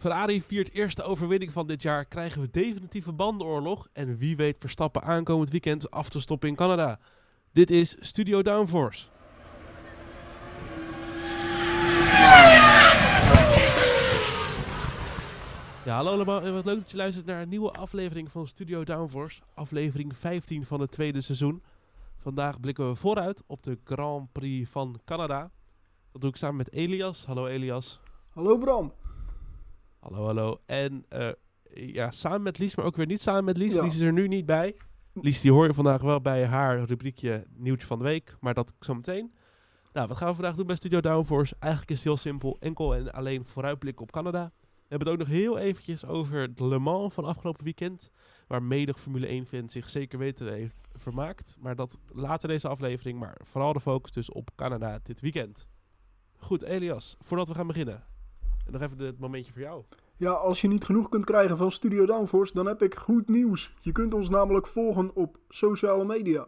Ferrari viert eerste overwinning van dit jaar. Krijgen we definitieve bandenoorlog. En wie weet Verstappen aankomend weekend af te stoppen in Canada. Dit is Studio Downforce. Ja, hallo allemaal en wat leuk dat je luistert naar een nieuwe aflevering van Studio Downforce. Aflevering 15 van het tweede seizoen. Vandaag blikken we vooruit op de Grand Prix van Canada. Dat doe ik samen met Elias. Hallo Elias. Hallo Bram. Hallo, hallo. En uh, ja, samen met Lies, maar ook weer niet samen met Lies. Ja. Lies is er nu niet bij. Lies, die hoor je vandaag wel bij haar rubriekje Nieuwtje van de Week. Maar dat zo meteen. Nou, wat gaan we vandaag doen bij Studio Downforce? Eigenlijk is het heel simpel. Enkel en alleen vooruitblikken op Canada. We hebben het ook nog heel eventjes over de Le Mans van afgelopen weekend. Waar menig Formule 1-fan zich zeker weten heeft vermaakt. Maar dat later deze aflevering. Maar vooral de focus dus op Canada dit weekend. Goed, Elias, voordat we gaan beginnen. Nog even het momentje voor jou. Ja, als je niet genoeg kunt krijgen van Studio Downforce, dan heb ik goed nieuws. Je kunt ons namelijk volgen op sociale media.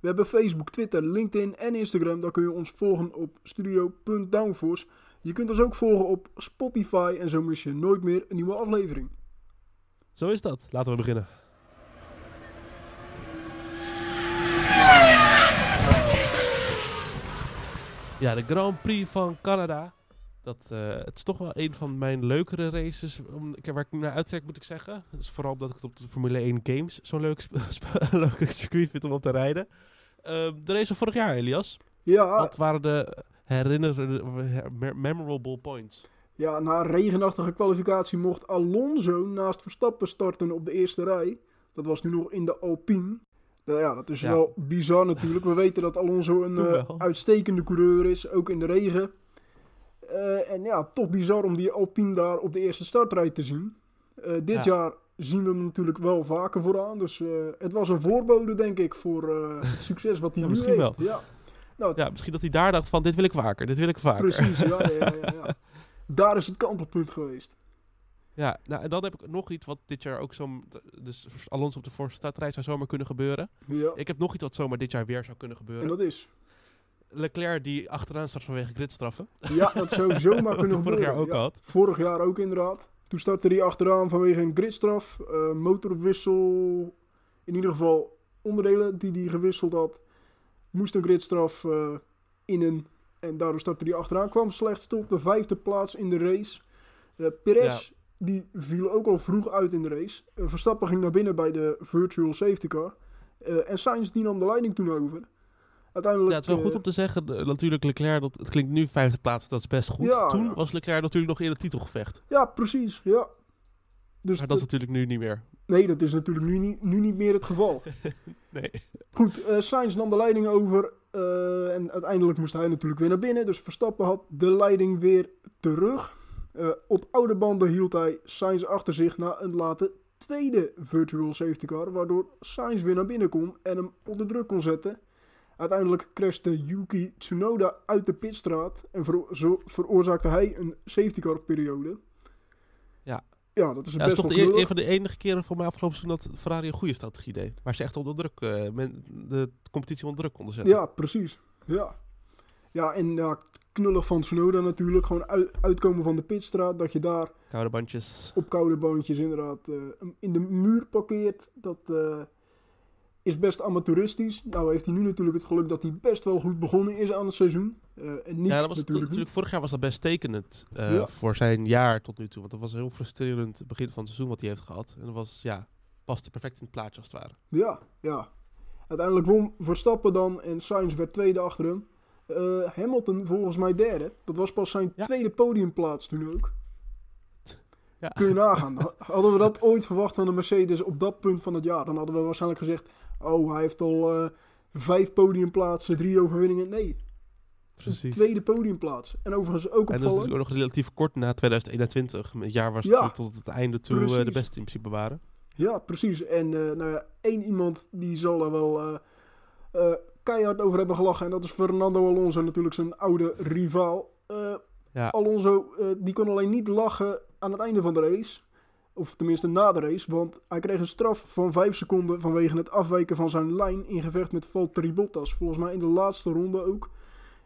We hebben Facebook, Twitter, LinkedIn en Instagram. Daar kun je ons volgen op studio.downforce. Je kunt ons ook volgen op Spotify en zo mis je nooit meer een nieuwe aflevering. Zo is dat. Laten we beginnen. Ja, de Grand Prix van Canada. Dat, eh, het is toch wel een van mijn leukere races om, waar ik naar uitkijk, moet ik zeggen. Dus vooral omdat ik het op de Formule 1 Games zo'n leuk, leuk circuit vind om op te rijden. Eh, de race van vorig jaar, Elias. Ja, Wat waren de herinnerende, memorable points? ja, na regenachtige kwalificatie mocht Alonso naast Verstappen starten op de eerste rij. Dat was nu nog in de Alpine. Nou ja, dat is Ja. wel bizar natuurlijk. We weten dat Alonso een eh, uitstekende coureur is, ook in de regen. Eh, en ja, toch bizar om die Alpine daar op de eerste startrij te zien. Eh, dit Ja. jaar zien we hem natuurlijk wel vaker vooraan. Dus eh, het was een voorbode, denk ik, voor het succes wat hij Ja, nu misschien heeft. wel. Ja. Nou, Ja, misschien dat hij daar dacht van, dit wil ik vaker, dit wil ik vaker. precies. Ja, ja, ja. Daar is het kantelpunt geweest. Ja, nou, en dan heb ik nog iets wat dit jaar ook zo... Dus Alonso op de voorste startrij zou zomaar kunnen gebeuren. Ja. Ik heb nog iets wat zomaar dit jaar weer zou kunnen En gebeuren. dat is. Leclerc die achteraan staat vanwege gridstraffen. Ja, dat zou zomaar kunnen vorig jaar ook ja. had. Vorig jaar ook inderdaad. Toen startte hij achteraan vanwege een gridstraf, eh, motorwissel, in ieder geval onderdelen die hij gewisseld had. Moest een gridstraf eh innen en daardoor startte hij achteraan. Kwam slechts tot de vijfde plaats in de race. Eh Perez die viel ook al vroeg uit in de race. Verstappen ging naar binnen bij de virtual safety car. En Sainz die nam de leiding toen over. Uiteindelijk, Ja, het is wel eh, goed om te zeggen. eh, Natuurlijk, Leclerc, dat, het klinkt nu vijfde plaats, dat is best goed. Ja, Toen ja. was Leclerc natuurlijk nog in het titelgevecht. Ja, precies. Ja. Dus Maar dat is natuurlijk nu niet meer. Nee, dat is natuurlijk nu niet, nu niet meer het geval. Nee. Goed, eh Sainz nam de leiding over. eh, en uiteindelijk moest hij natuurlijk weer naar binnen. Dus Verstappen had de leiding weer terug. Eh, op oude banden hield hij Sainz achter zich na een late tweede virtual safety car. Waardoor Sainz weer naar binnen kon en hem onder druk kon zetten. Uiteindelijk crashte Yuki Tsunoda uit de pitstraat. En zo veroorzaakte hij een safety car periode. Ja. Ja, dat is Ja, best dat is toch de, e- een van de enige keren voor mij afgelopen seizoen dat Ferrari een goede strategie deed. Waar ze echt onder druk, eh, men, de competitie onder druk konden zetten. Ja, precies. Ja. Ja, en ja, knullig van Tsunoda natuurlijk. Gewoon uit- uitkomen van de pitstraat. Dat je daar Koude bandjes. op koude boontjes inderdaad eh, in de muur parkeert. Dat eh, is best amateuristisch. Nou heeft hij nu natuurlijk het geluk dat hij best wel goed begonnen is aan het seizoen. Eh, en niet ja, dat was natuurlijk, natuurlijk, vorig jaar was dat best tekenend eh, Ja. voor zijn jaar tot nu toe. Want dat was een heel frustrerend begin van het seizoen wat hij heeft gehad. En dat was, ja, paste perfect in het plaatje als het ware. Ja, ja. Uiteindelijk won Verstappen dan en Sainz werd tweede achter hem. Eh, Hamilton volgens mij derde. Dat was pas zijn Ja. tweede podiumplaats toen ook. Ja. Kun je nagaan. Ha- Hadden we dat ooit verwacht van de Mercedes op dat punt van het jaar, dan hadden we waarschijnlijk gezegd: Oh, hij heeft al eh, vijf podiumplaatsen, drie overwinningen. Nee, Precies. tweede podiumplaats. En overigens ook En dat is opvallend. natuurlijk ook nog relatief kort na 2021. Het jaar was Ja. tot het einde toe eh, de beste in principe waren. Ja, precies. En eh, nou ja, één iemand die zal er wel keihard over hebben gelachen. En dat is Fernando Alonso, natuurlijk zijn oude rivaal. Ja. Alonso, die kon alleen niet lachen aan het einde van de race. Of tenminste na de race. Want hij kreeg een straf van 5 seconden vanwege het afwijken van zijn lijn in gevecht met Valtteri Bottas. Volgens mij in de laatste ronde ook.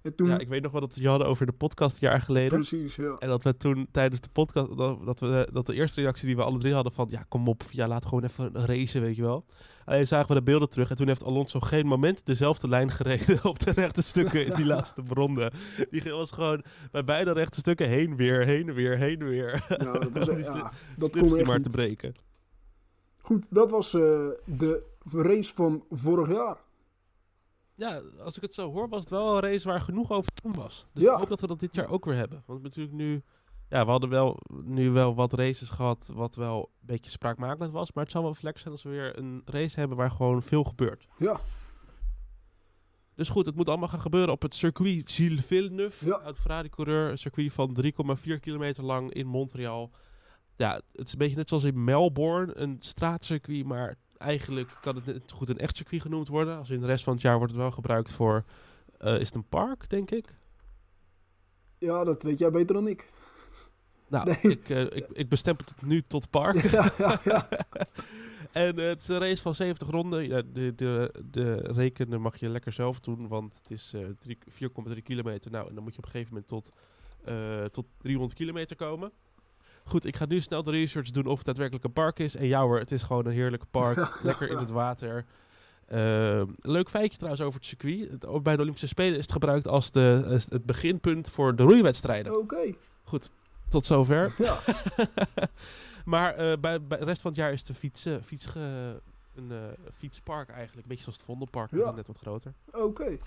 En toen, Ja, ik weet nog wel dat we het hadden over de podcast een jaar geleden. precies, ja. En dat we toen tijdens de podcast, dat, we, dat de eerste reactie die we alle drie hadden van, ja kom op, ja laat gewoon even racen, weet je wel. Alleen zagen we de beelden terug en toen heeft Alonso geen moment dezelfde lijn gereden op de rechte stukken in die laatste ronde. Die was gewoon bij beide rechte stukken heen weer, heen weer, heen weer. Ja, dat, was, Die ja, dat kon echt maar niet. te breken. Goed, dat was eh, de race van vorig jaar. Ja, als ik het zo hoor, was het wel een race waar genoeg over te doen was. Dus Ja. ik hoop dat we dat dit jaar ook weer hebben. Want natuurlijk nu, ja, we hadden wel nu wel wat races gehad wat wel een beetje spraakmakend was. Maar het zal wel flex zijn als we weer een race hebben waar gewoon veel gebeurt. Ja, Dus goed, het moet allemaal gaan gebeuren op het circuit Gilles Villeneuve. Ja. Uit Ferrari-coureur. Een circuit van 3,4 kilometer lang in Montreal. Ja, het is een beetje net zoals in Melbourne. Een straatcircuit, maar eigenlijk kan het net goed een echt circuit genoemd worden. Als in de rest van het jaar wordt het wel gebruikt voor... eh, is het een park, denk ik? ja, dat weet jij beter dan ik. Nou, Nee. ik, eh, ik, ik bestempel het nu tot park. ja, ja, ja. En eh, het is een race van 70 ronden. Ja, de, de, de rekenen mag je lekker zelf doen, want het is eh, drie- 4,3 kilometer. Nou, en dan moet je op een gegeven moment tot, tot 300 kilometer komen. Goed, ik ga nu snel de research doen of het daadwerkelijk een park is. En ja hoor, het is gewoon een heerlijk park. lekker in het water. Eh, leuk feitje trouwens over het circuit. Het, bij de Olympische Spelen is het gebruikt als de, het beginpunt voor de roeiwedstrijden. Oké. Goed, tot zover. Ja. maar eh, bij, bij de rest van het jaar is de fiets, eh, fiets ge- een eh, fietspark eigenlijk. Een beetje zoals het Vondelpark, maar Ja. net wat groter. Oké.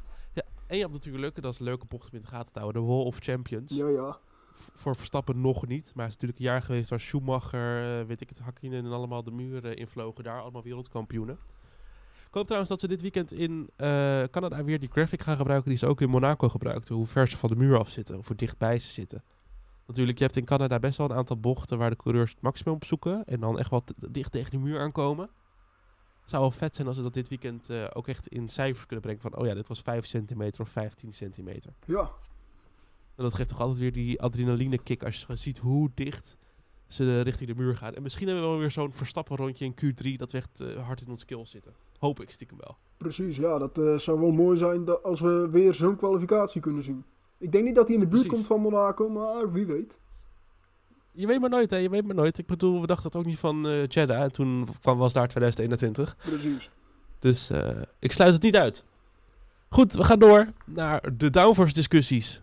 En je hebt natuurlijk, en dat is een leuke bocht om in de gaten te houden, de Wall of Champions. Ja, ja. Voor Verstappen nog niet, maar het is natuurlijk een jaar geweest waar Schumacher, eh, weet ik het, Hakkinen en allemaal de muren invlogen daar. Allemaal wereldkampioenen. Ik hoop trouwens dat ze dit weekend in eh, Canada weer die graphic gaan gebruiken die ze ook in Monaco gebruikten. Hoe ver ze van de muur af zitten, of hoe dichtbij ze zitten. Natuurlijk, je hebt in Canada best wel een aantal bochten waar de coureurs het maximum op zoeken. En dan echt wat dicht tegen die muur aankomen. Zou wel vet zijn als ze dat dit weekend eh, ook echt in cijfers kunnen brengen. Van, oh ja, dit was 5 centimeter of 15 centimeter. Ja. En dat geeft toch altijd weer die adrenaline kick als je ziet hoe dicht ze richting de muur gaan. En misschien hebben we wel weer zo'n verstappen rondje in Q3 dat we echt eh, hard in ons skills zitten. Hoop ik stiekem wel. Precies, ja, dat eh, zou wel mooi zijn dat als we weer zo'n kwalificatie kunnen zien. Ik denk niet dat hij in de buurt Precies. komt van Monaco, maar wie weet. Je weet maar nooit, hè? Je weet maar nooit. Ik bedoel, we dachten ook niet van eh Jeddah. En toen kwam, was daar 2021. Precies. Dus ik sluit het niet uit. Goed, we gaan door naar de downforce discussies.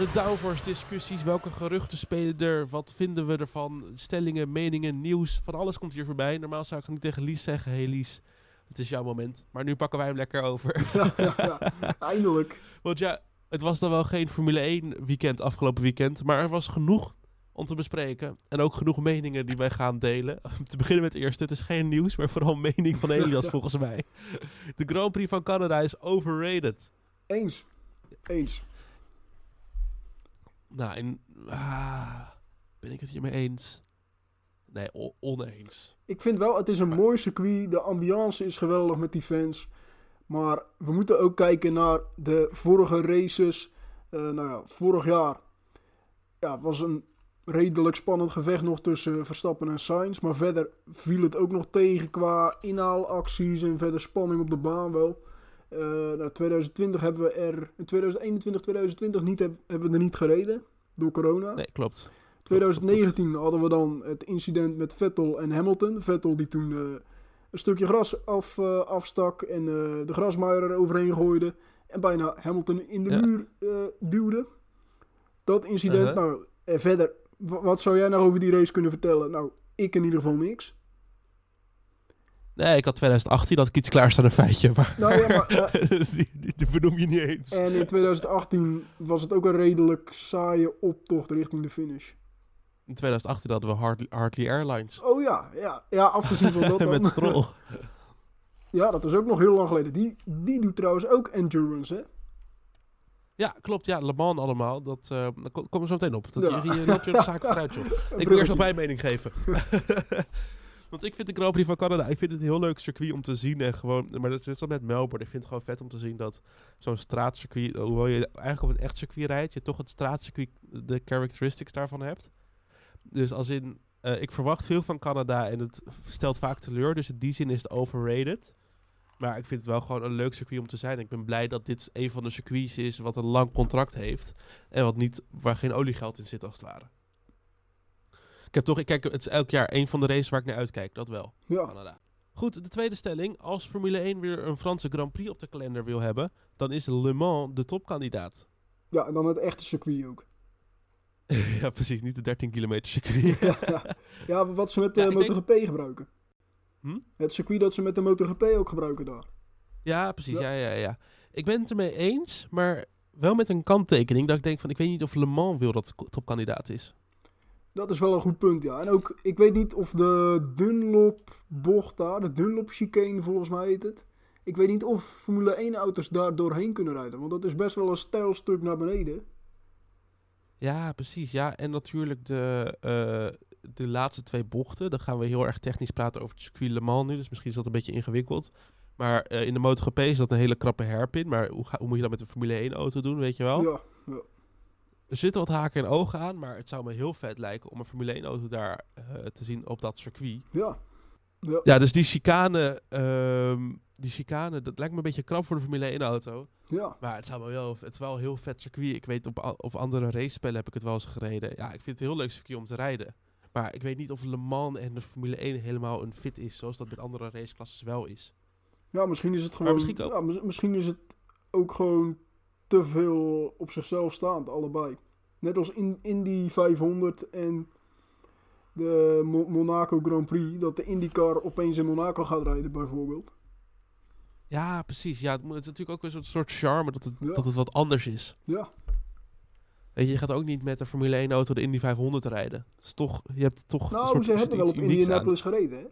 De downforce discussies. Welke geruchten spelen er? Wat vinden we ervan? Stellingen, meningen, nieuws. Van alles komt hier voorbij. Normaal zou ik niet tegen Lies zeggen. Hey Lies, het is jouw moment. Maar nu pakken wij hem lekker over. ja, ja, ja. Eindelijk. Want ja, het was dan wel geen Formule 1 weekend afgelopen weekend. Maar er was genoeg om te bespreken. En ook genoeg meningen die wij gaan delen. Te beginnen met het eerste. Het is geen nieuws, maar vooral mening van Elias volgens mij. De Grand Prix van Canada is overrated. Eens. Eens. Nou, en, ah, ben ik het hiermee eens? Nee, oneens. Ik vind wel, het is een mooi circuit. De ambiance is geweldig met die fans. Maar we moeten ook kijken naar de vorige races. Eh, nou ja, vorig jaar ja, het was een redelijk spannend gevecht nog tussen Verstappen en Sainz. Maar verder viel het ook nog tegen qua inhaalacties en verder spanning op de baan wel. Eh nou, 2020 hebben we er, in 2021, 2020 niet, heb- hebben we er niet gereden door corona. Nee, klopt. 2019 hadden we dan het incident met Vettel en Hamilton. Vettel die toen eh, een stukje gras af, eh, afstak en de grasmaaier er overheen gooide. En bijna Hamilton in de Ja. muur duwde. Dat incident. Uh-huh. Nou, en verder, wa- wat zou jij nou over die race kunnen vertellen? Nou, ik in ieder geval niks. Nee, ik had 2018 dat ik iets klaarstaan een feitje. Maar Nou ja, maar, eh, die, die, die benoem je niet eens. en in 2018 was het ook een redelijk saaie optocht richting de finish. In 2018 hadden we Hartley, Hartley Airlines. Oh ja, ja, ja afgezien van dat. Met Stroll. Ja, dat is ook nog heel lang geleden. Die, die doet trouwens ook endurance, hè? Ja, klopt. Ja, Le Mans allemaal. Dat uh, daar kom- komen we zo meteen op. Dat, Ja. je, je de zaak vooruit, joh. Ik wil eerst nog mijn mening geven. Want ik vind de Grand Prix van Canada, ik vind het een heel leuk circuit om te zien. En gewoon, maar dat is zo met Melbourne. Ik vind het gewoon vet om te zien dat zo'n straatcircuit, hoewel je eigenlijk op een echt circuit rijdt, je toch het straatcircuit, de characteristics daarvan hebt. Dus als in, eh, ik verwacht veel van Canada en het stelt vaak teleur. Dus in die zin is het overrated. Maar ik vind het wel gewoon een leuk circuit om te zijn. Ik ben blij dat dit een van de circuits is wat een lang contract heeft. En wat niet, waar geen oliegeld in zit als het ware. Ik heb toch, ik kijk, het is elk jaar een van de races waar ik naar uitkijk. Dat wel, Ja, Canada. Goed, de tweede stelling. Als Formule 1 weer een Franse Grand Prix op de kalender wil hebben, dan is Le Mans de topkandidaat. ja, en dan het echte circuit ook. ja, precies. Niet de 13 kilometer circuit. Ja, wat ze met de Ja, denk- MotoGP gebruiken. Hm? Het circuit dat ze met de MotoGP ook gebruiken daar. Ja, precies. Ja. Ja. Ja, ja, Ik ben het ermee eens, maar wel met een kanttekening. Dat ik denk van, ik weet niet of Le Mans wil dat topkandidaat is. Dat is wel een goed punt, ja. En ook, ik weet niet of de Dunlop bocht daar, de Dunlop chicane volgens mij heet het. Ik weet niet of Formule 1 auto's daar doorheen kunnen rijden. Want dat is best wel een stijl stuk naar beneden. Ja, precies. Ja, en natuurlijk de, eh, de laatste twee bochten. Dan gaan we heel erg technisch praten over het circuit Le Mans nu. Dus misschien is dat een beetje ingewikkeld. Maar eh, in de MotoGP is dat een hele krappe hairpin. Maar hoe, ga, hoe moet je dat met een Formule 1 auto doen, weet je wel? Ja, Er zitten wat haken en ogen aan. Maar het zou me heel vet lijken om een Formule 1 auto daar eh, te zien op dat circuit. ja. Ja, Ja, dus die chicane, ehm, die chicane, dat lijkt me een beetje krap voor de Formule 1 auto. ja. Maar het, zou me wel, het is wel een heel vet circuit. Ik weet, op, op andere racespellen heb ik het wel eens gereden. Ja, ik vind het een heel leuk circuit om te rijden. Maar ik weet niet of Le Mans en de Formule 1 helemaal een fit is, zoals dat met andere raceklasses wel is. Ja, misschien is het gewoon. misschien ook- ja, mis- misschien is het ook gewoon te veel op zichzelf staand, allebei. Net als in, in die 500 en de Mo- Monaco Grand Prix, dat de IndyCar opeens in Monaco gaat rijden, bijvoorbeeld. Ja, precies. Ja, het, is natuurlijk ook een soort, soort charme dat het, Ja. dat het wat anders is. Ja, Weet je, je gaat ook niet met een Formule 1 auto de Indy 500 rijden. Dat is toch, je hebt toch een nou, soort ze hebben wel op aan. Indianapolis gereden, hè?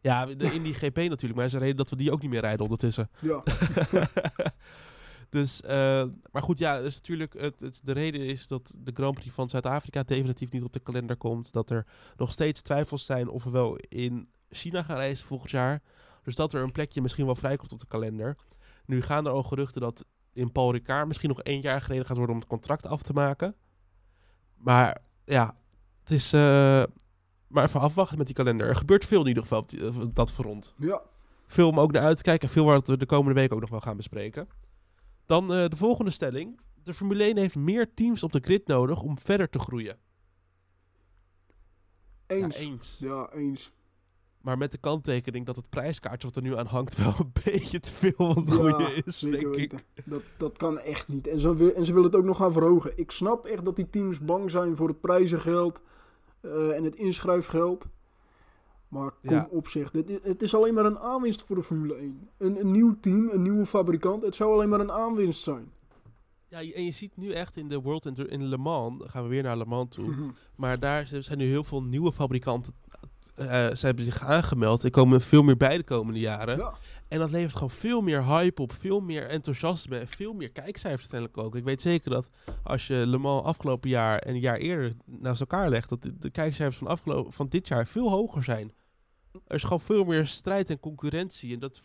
Ja, de Indy GP natuurlijk, maar ze reden dat we die ook niet meer rijden ondertussen. Ja, dus, eh, maar goed, ja, dus natuurlijk, het, het, de reden is dat de Grand Prix van Zuid-Afrika definitief niet op de kalender komt. Dat er nog steeds twijfels zijn of we wel in China gaan reizen volgend jaar. Dus dat er een plekje misschien wel vrijkomt op de kalender. Nu gaan er al geruchten dat in Paul Ricard misschien nog één jaar gereden gaat worden om het contract af te maken. Maar ja, het is eh, maar even afwachten met die kalender. Er gebeurt veel in ieder geval op, die- op dat front ja. veel om ook naar uit te kijken. En veel waar we de komende week ook nog wel gaan bespreken. Dan eh, de volgende stelling. De Formule 1 heeft meer teams op de grid nodig om verder te groeien. Eens. Ja, Ja, eens. Maar met de kanttekening dat het prijskaartje wat er nu aan hangt wel een beetje te veel wat Ja, goede is, denk ik. Dat, dat kan echt niet. En ze, wil- en ze willen het ook nog gaan verhogen. Ik snap echt dat die teams bang zijn voor het prijzengeld eh, en het inschrijfgeld. Maar kom Ja. op zich. Dit, het is alleen maar een aanwinst voor de Formule 1. Een, een nieuw team, een nieuwe fabrikant. Het zou alleen maar een aanwinst zijn. Ja, en je ziet nu echt in de World in Le Mans, gaan we weer naar Le Mans toe. Mhm. Maar daar zijn nu heel veel nieuwe fabrikanten. eh ze hebben zich aangemeld. Er komen veel meer bij de komende jaren. Ja, En dat levert gewoon veel meer hype op, veel meer enthousiasme en veel meer kijkcijfers uiteindelijk ook. Ik weet zeker dat als je Le Mans afgelopen jaar en een jaar eerder naast elkaar legt, dat de, de kijkcijfers van, afgelopen, van dit jaar veel hoger zijn. Er is gewoon veel meer strijd en concurrentie en dat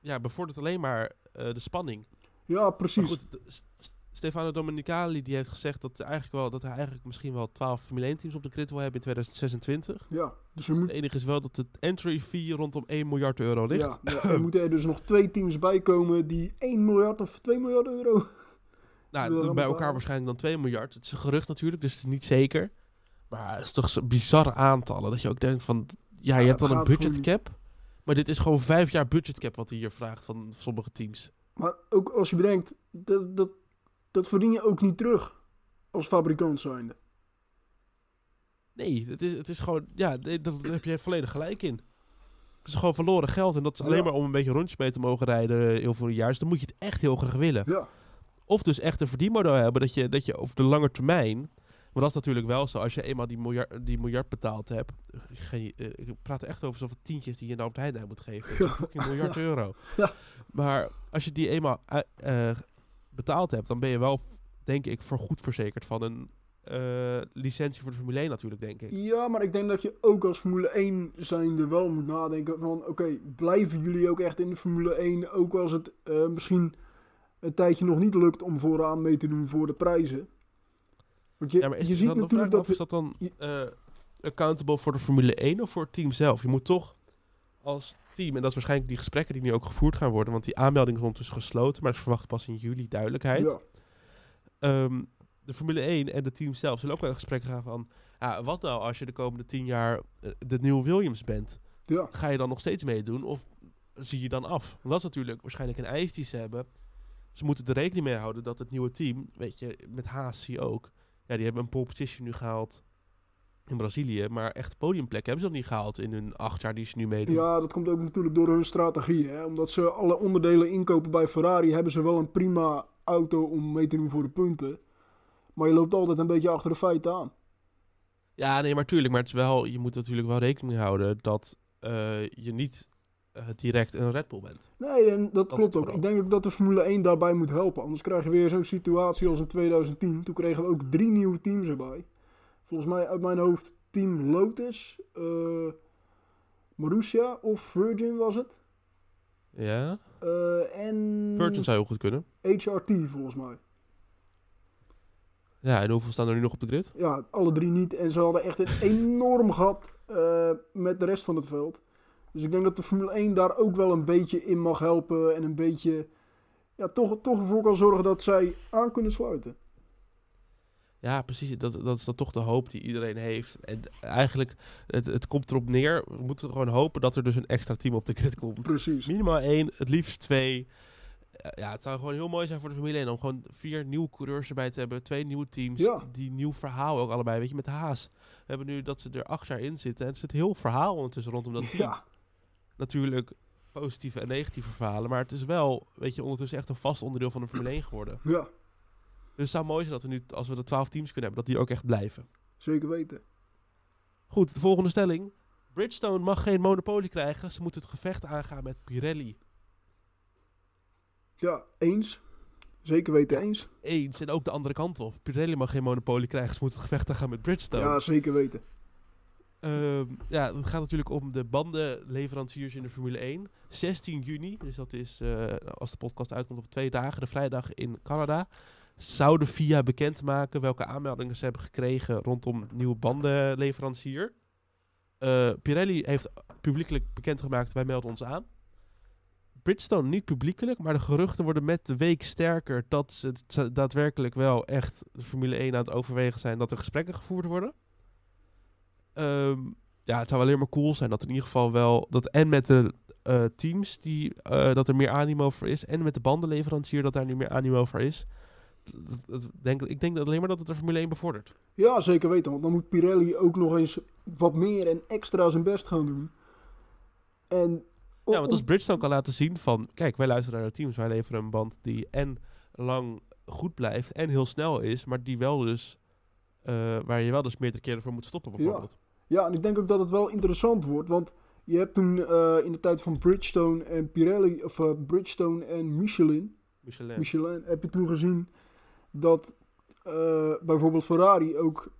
ja, bevordert alleen maar eh, de spanning. ja Maar precies. goed, de- S- S- Stefano Domenicali die heeft gezegd dat, eigenlijk wel, dat hij eigenlijk misschien wel 12 Formule 1 teams op de grid wil hebben in 2026. Ja, dus moet, Het enige is wel dat de entry fee rondom 1 miljard euro ligt. ja, ja, er moeten er dus nog twee teams bij komen die 1 miljard of 2 miljard euro. Nou, bij elkaar waarschijnlijk dan 2 miljard. Het is een gerucht natuurlijk, dus het is niet zeker. Maar het is toch bizarre aantallen. Dat je ook denkt van, ja, je Ja, hebt dan een budget gewoon cap. Maar dit is gewoon vijf jaar budget cap wat hij hier vraagt van sommige teams. Maar ook als je bedenkt, dat, dat, dat verdien je ook niet terug als fabrikant zijnde. Nee, het is, het is gewoon, ja, nee, dat, daar heb je volledig gelijk in. Het is gewoon verloren geld en dat is alleen Ja. maar om een beetje rondjes mee te mogen rijden eh, heel veel jaar. Dus dan moet je het echt heel graag willen. Ja, Of dus echt een verdienmodel hebben dat je, dat je op de lange termijn. Maar dat is natuurlijk wel zo. Als je eenmaal die miljard, die miljard betaald hebt. eh, Geen, eh, ik praat er echt over zoveel tientjes die je nou op het Heijn moet geven. Het is een fucking miljard euro. Ja. Maar als je die eenmaal ui- eh, betaald hebt, dan ben je wel, denk ik, voor goed verzekerd van een eh, licentie voor de Formule 1 natuurlijk, denk ik. ja, maar ik denk dat je ook als Formule 1 zijnde wel moet nadenken van... Oké, blijven jullie ook echt in de Formule 1? Ook als het eh, misschien een tijdje nog niet lukt om vooraan mee te doen voor de prijzen. Want je, Ja, maar is je ziet dan, natuurlijk dat... is dat dan eh, accountable voor de Formule 1 of voor het team zelf? Je moet toch als team, en dat is waarschijnlijk die gesprekken die nu ook gevoerd gaan worden, want die aanmelding is ondertussen gesloten, maar ze verwachten pas in juli duidelijkheid. Ja. Ehm, de Formule 1 en de team zelf zullen ook wel in gesprek gaan van, wat nou als je de komende tien jaar eh, de nieuwe Williams bent? ja. Ga je dan nog steeds meedoen of zie je dan af? Want dat is natuurlijk waarschijnlijk een eis die ze hebben. Ze moeten er rekening mee houden dat het nieuwe team, weet je, met Haas zie je ook, ja, die hebben een pole position nu gehaald in Brazilië, maar echt podiumplek hebben ze nog niet gehaald in hun acht jaar die ze nu meedoen. Ja, dat komt ook natuurlijk door hun strategie. Hè? Omdat ze alle onderdelen inkopen bij Ferrari, hebben ze wel een prima auto om mee te doen voor de punten. Maar je loopt altijd een beetje achter de feiten aan. Ja, nee, maar tuurlijk. Maar het is wel, je moet natuurlijk wel rekening houden dat eh, je niet eh, direct een Red Bull bent. Nee, en dat, klopt ook. vooral. Ik denk ook dat de Formule 1 daarbij moet helpen. Anders krijg je weer zo'n situatie als in 2010. Toen kregen we ook drie nieuwe teams erbij. Volgens mij uit mijn hoofd Team Lotus, eh Marussia of Virgin was het. Ja? Eh, en Virgin zou heel goed kunnen. HRT volgens mij. Ja, en hoeveel staan er nu nog op de grid? Ja, alle drie niet. En ze hadden echt een enorm gat met de rest van het veld. Dus ik denk dat de Formule 1 daar ook wel een beetje in mag helpen. En een beetje, ja, toch, toch ervoor kan zorgen dat zij aan kunnen sluiten. Ja, precies. Dat, dat is dan toch de hoop die iedereen heeft. En eigenlijk, het, het komt erop neer. We moeten gewoon hopen dat er dus een extra team op de grid komt. Precies. Minimaal één, het liefst twee. Eh, Ja, het zou gewoon heel mooi zijn voor de Formule 1 om gewoon vier nieuwe coureurs erbij te hebben. Twee nieuwe teams. Ja. Die, nieuw verhaal ook allebei. Weet je, met Haas. We hebben nu dat ze er acht jaar in zitten. En er zit heel verhaal ondertussen rondom dat team. Ja, Natuurlijk positieve en negatieve verhalen. Maar het is wel, weet je, ondertussen echt een vast onderdeel van de Formule 1 geworden. ja, Dus het zou mooi zijn dat we nu, als we de twaalf teams kunnen hebben, dat die ook echt blijven. zeker weten. Goed, de volgende stelling. Bridgestone mag geen monopolie krijgen. Ze moeten het gevecht aangaan met Pirelli. Ja, eens. Zeker weten eens. Eens. En ook de andere kant op. Pirelli mag geen monopolie krijgen. Ze moeten het gevecht aangaan met Bridgestone. Ja, zeker weten. Ehm, ja, het gaat natuurlijk om de bandenleveranciers in de Formule 1. 16 juni, dus dat is eh, als de podcast uitkomt op twee dagen, de vrijdag in Canada. Zou de FIA bekendmaken welke aanmeldingen ze hebben gekregen rondom nieuwe bandenleverancier. Eh, Pirelli heeft publiekelijk bekendgemaakt, wij melden ons aan. Bridgestone niet publiekelijk, maar de geruchten worden met de week sterker dat ze daadwerkelijk wel echt de Formule 1 aan het overwegen zijn dat er gesprekken gevoerd worden. Ehm, ja, het zou alleen maar cool zijn dat in ieder geval wel dat en met de eh, teams die eh, dat er meer animo voor is en met de bandenleverancier dat daar nu meer animo voor is. Dat- dat denk, ik denk dat alleen maar dat het de Formule 1 bevordert. Ja, zeker weten. Want dan moet Pirelli ook nog eens wat meer en extra zijn best gaan doen. En Ja, want als Bridgestone kan laten zien van, kijk, wij luisteren naar de teams, wij leveren een band die en lang goed blijft en heel snel is, maar die wel dus, eh, waar je wel dus meerdere keren voor moet stoppen bijvoorbeeld. Ja, en ik denk ook dat het wel interessant wordt, want je hebt toen eh, in de tijd van Bridgestone en Pirelli, of eh, Bridgestone en Michelin, Michelin. Michelin, heb je toen gezien dat bijvoorbeeld Ferrari ook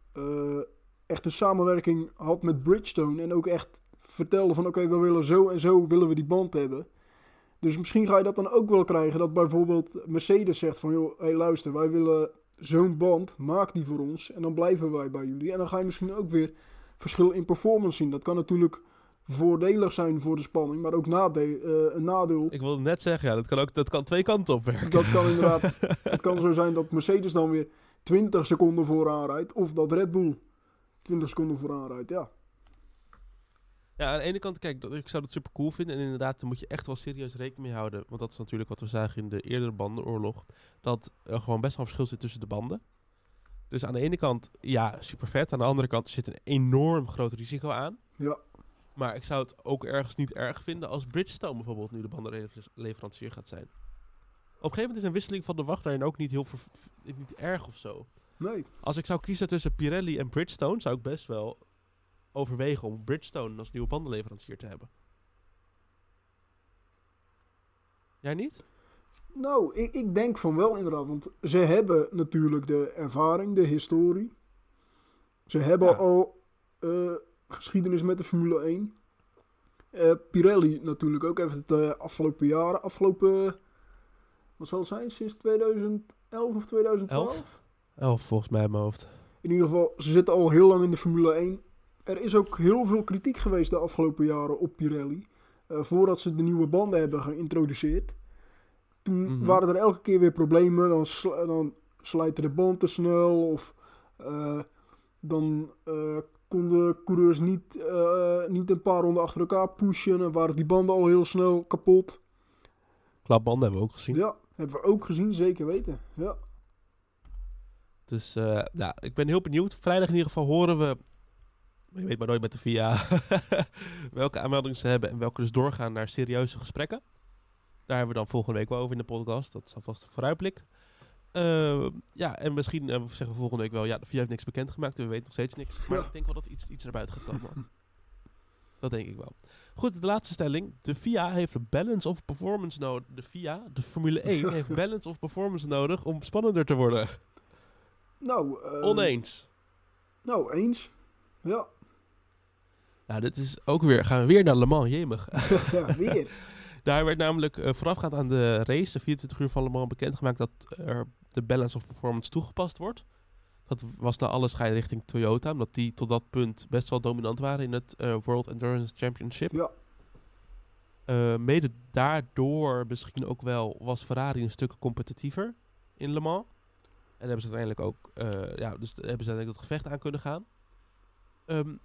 echt een samenwerking had met Bridgestone en ook echt vertelde van oké, we willen zo en zo willen we die band hebben. Dus misschien ga je dat dan ook wel krijgen dat bijvoorbeeld Mercedes zegt van joh, hey, luister, wij willen zo'n band, maak die voor ons en dan blijven wij bij jullie. En dan ga je misschien ook weer verschil in performance zien. Dat kan natuurlijk voordelig zijn voor de spanning, maar ook nade- eh, een nadeel. Ik wilde net zeggen, ja, dat kan ook dat kan twee kanten op werken. Dat kan inderdaad. het kan zo zijn dat Mercedes dan weer 20 seconden vooraan rijdt. Of dat Red Bull 20 seconden vooraan rijdt. Ja, Ja, aan de ene kant, kijk, dat, ik zou dat super cool vinden. En inderdaad, daar moet je echt wel serieus rekening mee houden. Want dat is natuurlijk wat we zagen in de eerdere bandenoorlog. Dat er gewoon best wel verschil zit tussen de banden. Dus aan de ene kant, ja, super vet. Aan de andere kant zit een enorm groot risico aan. ja, Maar ik zou het ook ergens niet erg vinden als Bridgestone bijvoorbeeld nu de bandenleverancier gaat zijn. Op een gegeven moment is een wisseling van de wacht daarin ook niet heel niet erg of zo. nee. Als ik zou kiezen tussen Pirelli en Bridgestone, zou ik best wel overwegen om Bridgestone als nieuwe bandenleverancier te hebben. Jij niet? Nou, ik, ik denk van wel inderdaad. Want ze hebben natuurlijk de ervaring, de historie. Ze hebben Ja. al eh, geschiedenis met de Formule 1. Eh, Pirelli natuurlijk ook. Heeft het eh, afgelopen jaren, afgelopen... Wat zal het zijn? Sinds 2011 of 2012? Elf? Oh, volgens mij in mijn hoofd. In ieder geval, ze zitten al heel lang in de Formule 1. Er is ook heel veel kritiek geweest de afgelopen jaren op Pirelli. eh, voordat ze de nieuwe banden hebben geïntroduceerd. Toen Mhm. waren er elke keer weer problemen. Dan, sl- dan slijten de band te snel. Of eh, dan eh, konden coureurs niet, niet een paar ronden achter elkaar pushen. En waren die banden al heel snel kapot. Klapbanden hebben we ook gezien. Ja, hebben we ook gezien, zeker weten. Ja, Dus ja, ik ben heel benieuwd. Vrijdag in ieder geval horen we, je weet maar nooit met de VIA, welke aanmeldingen ze hebben en welke dus doorgaan naar serieuze gesprekken. Daar hebben we dan volgende week wel over in de podcast. Dat is alvast een vooruitblik. Eh, ja, en misschien eh, zeggen we volgende week wel, ja, de VIA heeft niks bekendgemaakt en we weten nog steeds niks. Maar Ja. ik denk wel dat iets, iets naar buiten gaat komen. dat denk ik wel. Goed, de laatste stelling. De FIA heeft balance of performance nodig. De FIA, de Formule 1, heeft balance of performance nodig om spannender te worden. nou, eh, Oneens. Nou, eens. Ja, Nou, dit is ook weer, gaan we weer naar Le Mans, jemig. ja weer. Daar werd namelijk uh, voorafgaand aan de race, de 24 uur van Le Mans, bekendgemaakt dat er de balance of performance toegepast wordt. Dat was naar alle scheiden richting Toyota, omdat die tot dat punt best wel dominant waren in het uh, World Endurance Championship. Ja. Uh, mede daardoor misschien ook wel was Ferrari een stuk competitiever in Le Mans. En hebben ze uiteindelijk ook, ja, dus hebben ze uiteindelijk dat gevecht aan kunnen gaan. Um,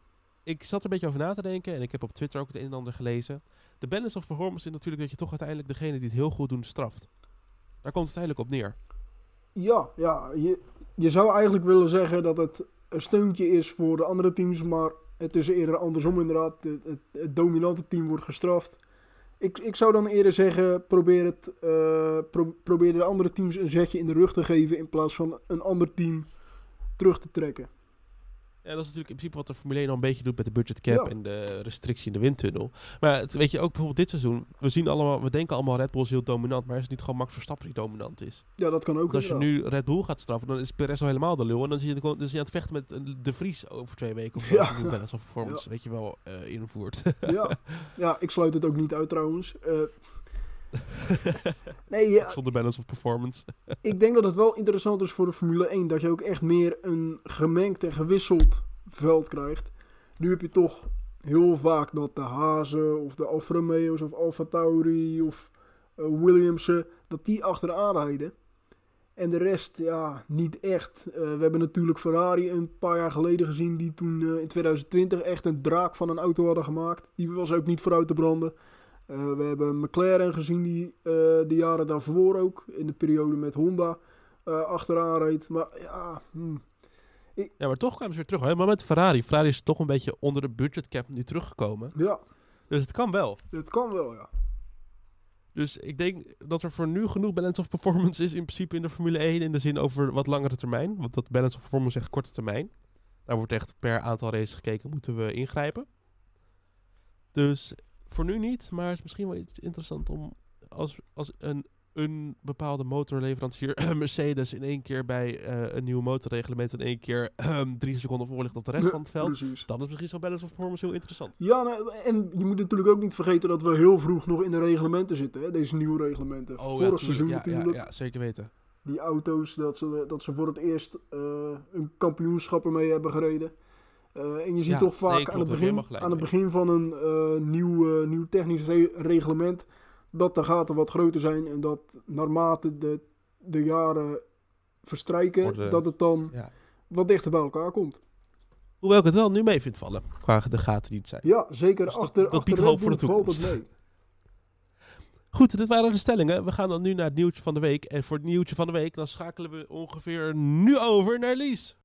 ik zat er een beetje over na te denken en ik heb op Twitter ook het een en ander gelezen. De balance of performance is natuurlijk dat je toch uiteindelijk degene die het heel goed doen straft. Daar komt het uiteindelijk op neer. Ja, ja je, je zou eigenlijk willen zeggen dat het een steuntje is voor de andere teams, maar het is eerder andersom inderdaad. Het, dominante team wordt gestraft. Ik, ik zou dan eerder zeggen, probeer, het, pro, probeer de andere teams een zetje in de rug te geven in plaats van een ander team terug te trekken. Ja, dat is natuurlijk in principe wat de Formule 1 al een beetje doet met de budget cap Ja. en de restrictie in de windtunnel. Maar het, weet je, ook bijvoorbeeld dit seizoen, we zien allemaal, we denken allemaal Red Bull is heel dominant, maar is het niet gewoon Max Verstappen die dominant is? Ja, dat kan ook. Want als je nu Red Bull gaat straffen, dan is Perez al helemaal de lul. En dan zie je, dan zie je aan het vechten met de Vries over twee weken of zo. Ja. balance of performance, weet je wel, eh, invoert. Ja. ja, ik sluit het ook niet uit trouwens. Eh, nee, ja, Zonder balance of performance. ik denk dat het wel interessant is voor de Formule 1 dat je ook echt meer een gemengd en gewisseld veld krijgt. Nu heb je toch heel vaak dat de Hazen of de Alfa Romeo's of Alfa Tauri of eh, Williamsen, dat die achteraan rijden. En de rest, ja, niet echt. Eh, we hebben natuurlijk Ferrari een paar jaar geleden gezien, die toen eh, in 2020 echt een draak van een auto hadden gemaakt. Die was ook niet vooruit te branden. Eh, we hebben McLaren gezien, die eh, de jaren daarvoor ook, in de periode met Honda, eh, achteraan reed. Maar ja, hmm, Ja, maar toch kwamen ze weer terug. Helemaal met Ferrari. Ferrari is toch een beetje onder de budget cap nu teruggekomen. ja, Dus het kan wel. het kan wel, ja. Dus ik denk dat er voor nu genoeg balance of performance is in principe in de Formule 1 in de zin over wat langere termijn. Want dat balance of performance echt korte termijn. Daar wordt echt per aantal races gekeken, moeten we ingrijpen. Dus voor nu niet, maar het is misschien wel iets interessant om als, als een, een bepaalde motorleverancier, Mercedes, in één keer bij eh, een nieuw motorreglement in één keer drie seconden voor ligt op de rest van het veld. Precies. Dan is misschien zo'n balance of performance heel interessant. Ja, nou, en je moet natuurlijk ook niet vergeten dat we heel vroeg nog in de reglementen zitten, hè? deze nieuwe reglementen. Vorig tuurlijk. seizoen ja, ja, natuurlijk. ja, zeker weten. Die auto's, dat ze, dat ze voor het eerst eh, een kampioenschap ermee hebben gereden. Eh, en je ziet Ja, toch vaak nee, klopt, aan, het begin, aan het begin van een eh, nieuw, eh, nieuw technisch re- reglement dat de gaten wat groter zijn en dat naarmate de, de jaren verstrijken, Worden- dat het dan Ja. wat dichter bij elkaar komt. Hoewel ik het wel nu mee vind vallen, qua de gaten die het zijn. Ja, zeker Dus dat- achter, dat achter biedt hoop voor de toekomst. Goed, dit waren de stellingen. We gaan dan nu naar het nieuwtje van de week. En voor het nieuwtje van de week, dan schakelen we ongeveer nu over naar Lies.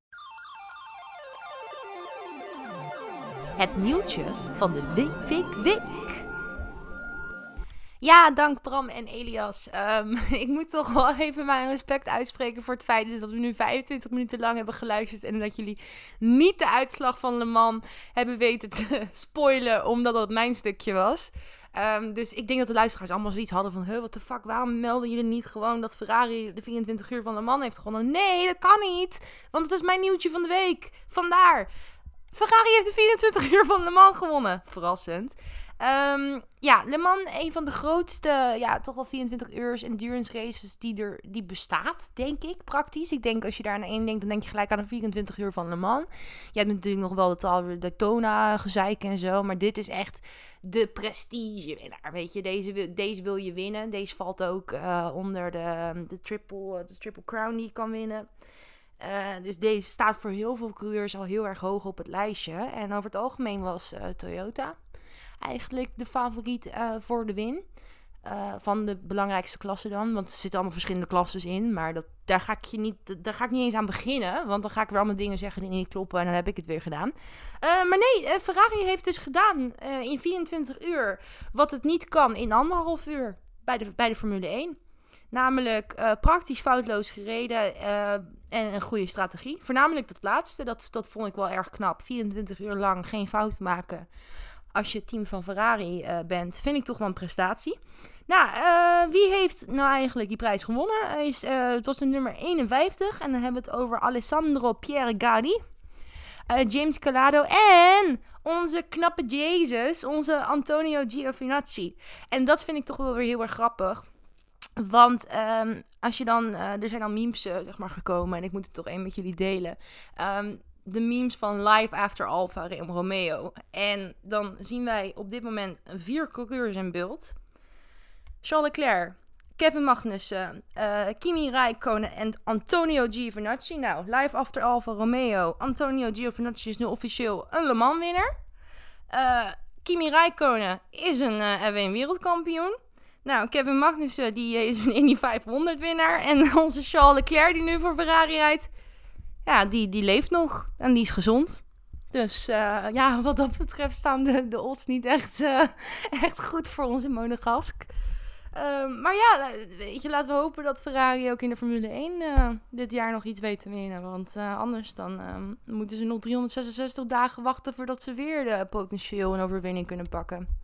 Het nieuwtje van de week, week, week. Ja, dank Bram en Elias. Ehm, ik moet toch wel even mijn respect uitspreken voor het feit dus dat we nu 25 minuten lang hebben geluisterd. En dat jullie niet de uitslag van Le Mans hebben weten te spoilen, omdat dat mijn stukje was. Ehm, dus ik denk dat de luisteraars allemaal zoiets hadden van... What the fuck, waarom melden jullie niet gewoon dat Ferrari de 24 uur van Le Mans heeft gewonnen? Nee, dat kan niet, want het is mijn nieuwtje van de week. Vandaar. Ferrari heeft de 24 uur van Le Mans gewonnen. Verrassend. Ehm, ja, Le Mans, een van de grootste, ja, toch wel 24 uur endurance races die er die bestaat, denk ik, praktisch. Ik denk als je daar aan één denkt, dan denk je gelijk aan de 24 uur van Le Mans. Je hebt natuurlijk nog wel het al Daytona gezeik en zo, maar dit is echt de prestige winnaar. Weet je, deze, wil- deze wil je winnen. Deze valt ook eh, onder de, de, triple, de triple crown die je kan winnen. Eh, dus deze staat voor heel veel coureurs al heel erg hoog op het lijstje. En over het algemeen was eh, Toyota eigenlijk de favoriet eh, voor de win. Van de belangrijkste klassen dan. Want er zitten allemaal verschillende klassen in. Maar dat, daar, ga ik je niet, daar ga ik niet eens aan beginnen. Want dan ga ik weer allemaal dingen zeggen die niet kloppen. En dan heb ik het weer gedaan. Maar nee, Ferrari heeft dus gedaan in 24 uur. Wat het niet kan in anderhalf uur bij de, bij de Formule 1. Namelijk eh, praktisch foutloos gereden eh, en een goede strategie. Voornamelijk dat laatste, dat, dat vond ik wel erg knap. 24 uur lang geen fout maken als je team van Ferrari eh, bent, vind ik toch wel een prestatie. Nou, wie heeft nou eigenlijk die prijs gewonnen? Is, het was de nummer 51 en dan hebben we het over Alessandro Pierre Gadi, James Calado en onze knappe Jezus, onze Antonio Giovinazzi. En dat vind ik toch wel weer heel erg grappig. Want ehm, als je dan, eh, er zijn dan memes eh, zeg maar, gekomen en ik moet het toch één met jullie delen. Ehm, de memes van Live After Alpha Romeo. En dan zien wij op dit moment vier coureurs in beeld. Charles Leclerc, Kevin Magnussen, eh, Kimi Räikkönen en Antonio Giovinazzi. Nou, Live After Alfa Romeo. Antonio Giovinazzi is nu officieel een Le Mans winnaar. Kimi Räikkönen is een eh, F1 wereldkampioen. Nou, Kevin Magnussen die is een Indy 500 winnaar. En onze Charles Leclerc die nu voor Ferrari rijdt. Ja, die, die leeft nog. En die is gezond. Dus eh, ja, wat dat betreft staan de, de odds niet echt, eh, echt goed voor in Monegask. Ehm, maar ja, weet je, laten we hopen dat Ferrari ook in de Formule 1 eh, dit jaar nog iets weet te winnen. Want anders dan ehm, moeten ze nog 366 dagen wachten voordat ze weer de potentieel een overwinning kunnen pakken.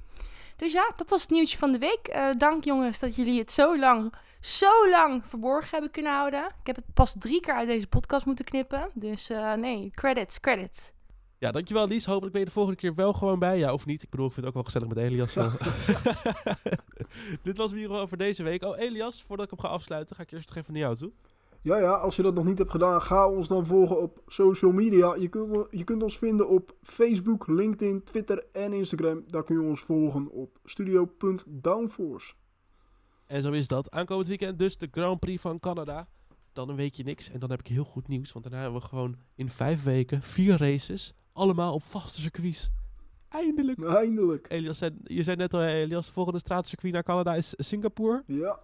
Dus ja, dat was het nieuwtje van de week. Eh, dank jongens dat jullie het zo lang, zo lang verborgen hebben kunnen houden. Ik heb het pas drie keer uit deze podcast moeten knippen. Dus eh, nee, credits, credits. Ja, dankjewel Lies. Hopelijk ben je de volgende keer wel gewoon bij. Ja, of niet. Ik bedoel, ik vind het ook wel gezellig met Elias. zo. Dit was weer over deze week. Oh, Elias, voordat ik hem ga afsluiten, ga ik eerst nog even naar jou toe. Ja, ja, als je dat nog niet hebt gedaan, ga ons dan volgen op social media. Je kunt, je kunt ons vinden op Facebook, LinkedIn, Twitter en Instagram. Daar kun je ons volgen op studio.downforce. En zo is dat. Aankomend weekend dus de Grand Prix van Canada. Dan een weekje niks. En dan heb ik heel goed nieuws. Want daarna hebben we gewoon in vijf weken vier races. Allemaal op vaste circuits. Eindelijk. Eindelijk. Elias, je zei net al, Elias, de volgende straatcircuit naar Canada is Singapore. Ja.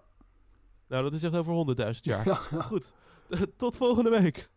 Nou, dat is echt over 100.000 jaar. ja. Goed. Tot volgende week.